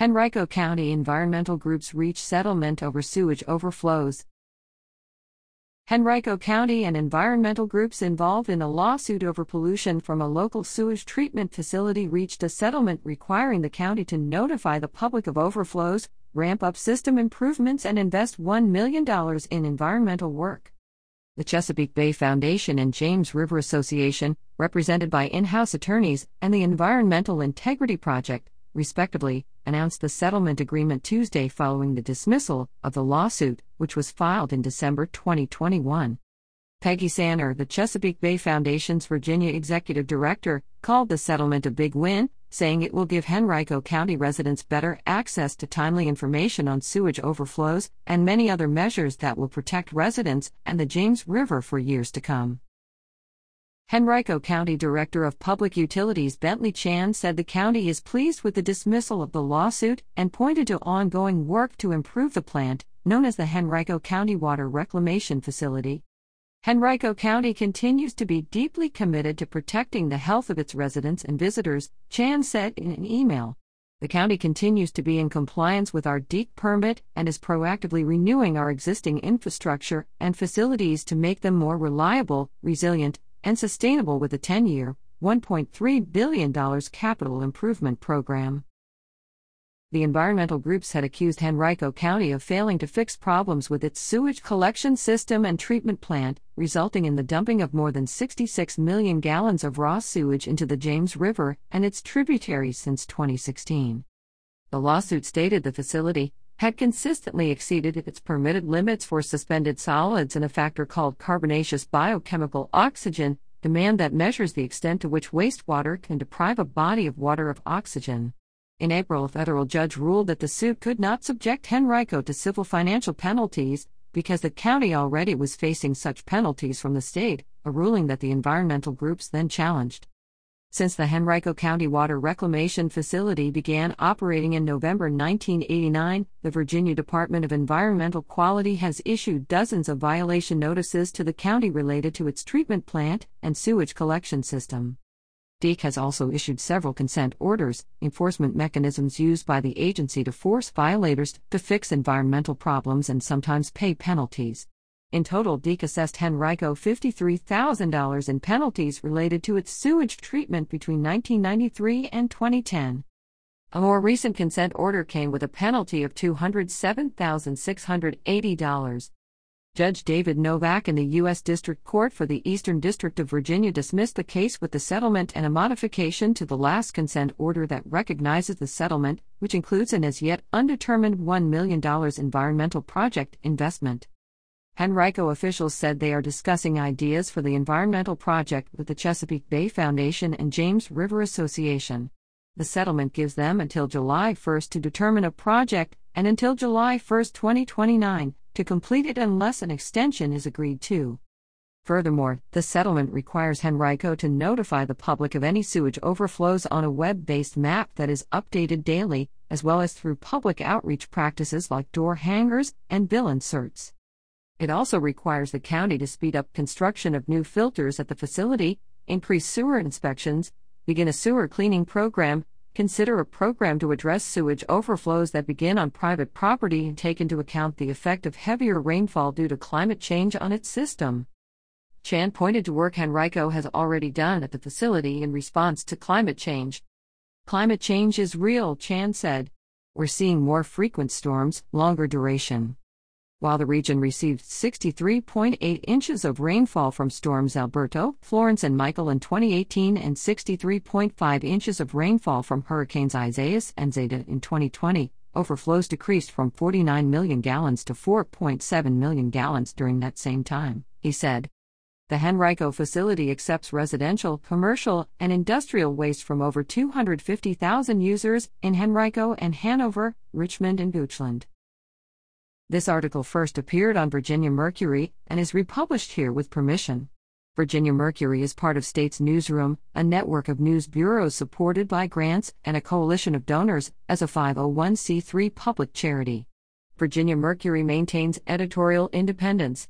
Henrico County environmental groups reach settlement over sewage overflows. Henrico County and environmental groups involved in a lawsuit over pollution from a local sewage treatment facility reached a settlement requiring the county to notify the public of overflows, ramp up system improvements, and invest $1 million in environmental work. The Chesapeake Bay Foundation and James River Association, represented by in house attorneys, and the Environmental Integrity Project, respectively, announced the settlement agreement Tuesday following the dismissal of the lawsuit, which was filed in December 2021. Peggy Sanner, the Chesapeake Bay Foundation's Virginia executive director, called the settlement a big win, saying it will give Henrico County residents better access to timely information on sewage overflows and many other measures that will protect residents and the James River for years to come. Henrico County Director of Public Utilities Bentley Chan said the county is pleased with the dismissal of the lawsuit and pointed to ongoing work to improve the plant, known as the Henrico County Water Reclamation Facility. Henrico County continues to be deeply committed to protecting the health of its residents and visitors, Chan said in an email. The county continues to be in compliance with our DEQ permit and is proactively renewing our existing infrastructure and facilities to make them more reliable, resilient, and sustainable with a 10 year, $1.3 billion capital improvement program. The environmental groups had accused Henrico County of failing to fix problems with its sewage collection system and treatment plant, resulting in the dumping of more than 66 million gallons of raw sewage into the James River and its tributaries since 2016. The lawsuit stated the facility had consistently exceeded its permitted limits for suspended solids and a factor called carbonaceous biochemical oxygen, demand that measures the extent to which wastewater can deprive a body of water of oxygen. In April, a federal judge ruled that the suit could not subject Henrico to civil financial penalties because the county already was facing such penalties from the state, a ruling that the environmental groups then challenged. Since the Henrico County Water Reclamation Facility began operating in November 1989, the Virginia Department of Environmental Quality has issued dozens of violation notices to the county related to its treatment plant and sewage collection system. DEQ has also issued several consent orders, enforcement mechanisms used by the agency to force violators to fix environmental problems and sometimes pay penalties. In total, DEQ assessed Henrico $53,000 in penalties related to its sewage treatment between 1993 and 2010. A more recent consent order came with a penalty of $207,680. Judge David Novak in the U.S. District Court for the Eastern District of Virginia dismissed the case with the settlement and a modification to the last consent order that recognizes the settlement, which includes an as yet undetermined $1 million environmental project investment. Henrico officials said they are discussing ideas for the environmental project with the Chesapeake Bay Foundation and James River Association. The settlement gives them until July 1 to determine a project and until July 1, 2029, to complete it unless an extension is agreed to. Furthermore, the settlement requires Henrico to notify the public of any sewage overflows on a web based map that is updated daily, as well as through public outreach practices like door hangers and bill inserts. It also requires the county to speed up construction of new filters at the facility, increase sewer inspections, begin a sewer cleaning program, consider a program to address sewage overflows that begin on private property and take into account the effect of heavier rainfall due to climate change on its system. Chan pointed to work Henrico has already done at the facility in response to climate change. Climate change is real, Chan said. We're seeing more frequent storms, longer duration while the region received 63.8 inches of rainfall from storms Alberto, Florence, and Michael in 2018 and 63.5 inches of rainfall from hurricanes Isaias and Zeta in 2020. Overflows decreased from 49 million gallons to 4.7 million gallons during that same time, he said. The Henrico facility accepts residential, commercial, and industrial waste from over 250,000 users in Henrico and Hanover, Richmond, and Goochland. This article first appeared on Virginia Mercury and is republished here with permission. Virginia Mercury is part of States Newsroom, a network of news bureaus supported by grants and a coalition of donors as a 501c3 public charity. Virginia Mercury maintains editorial independence.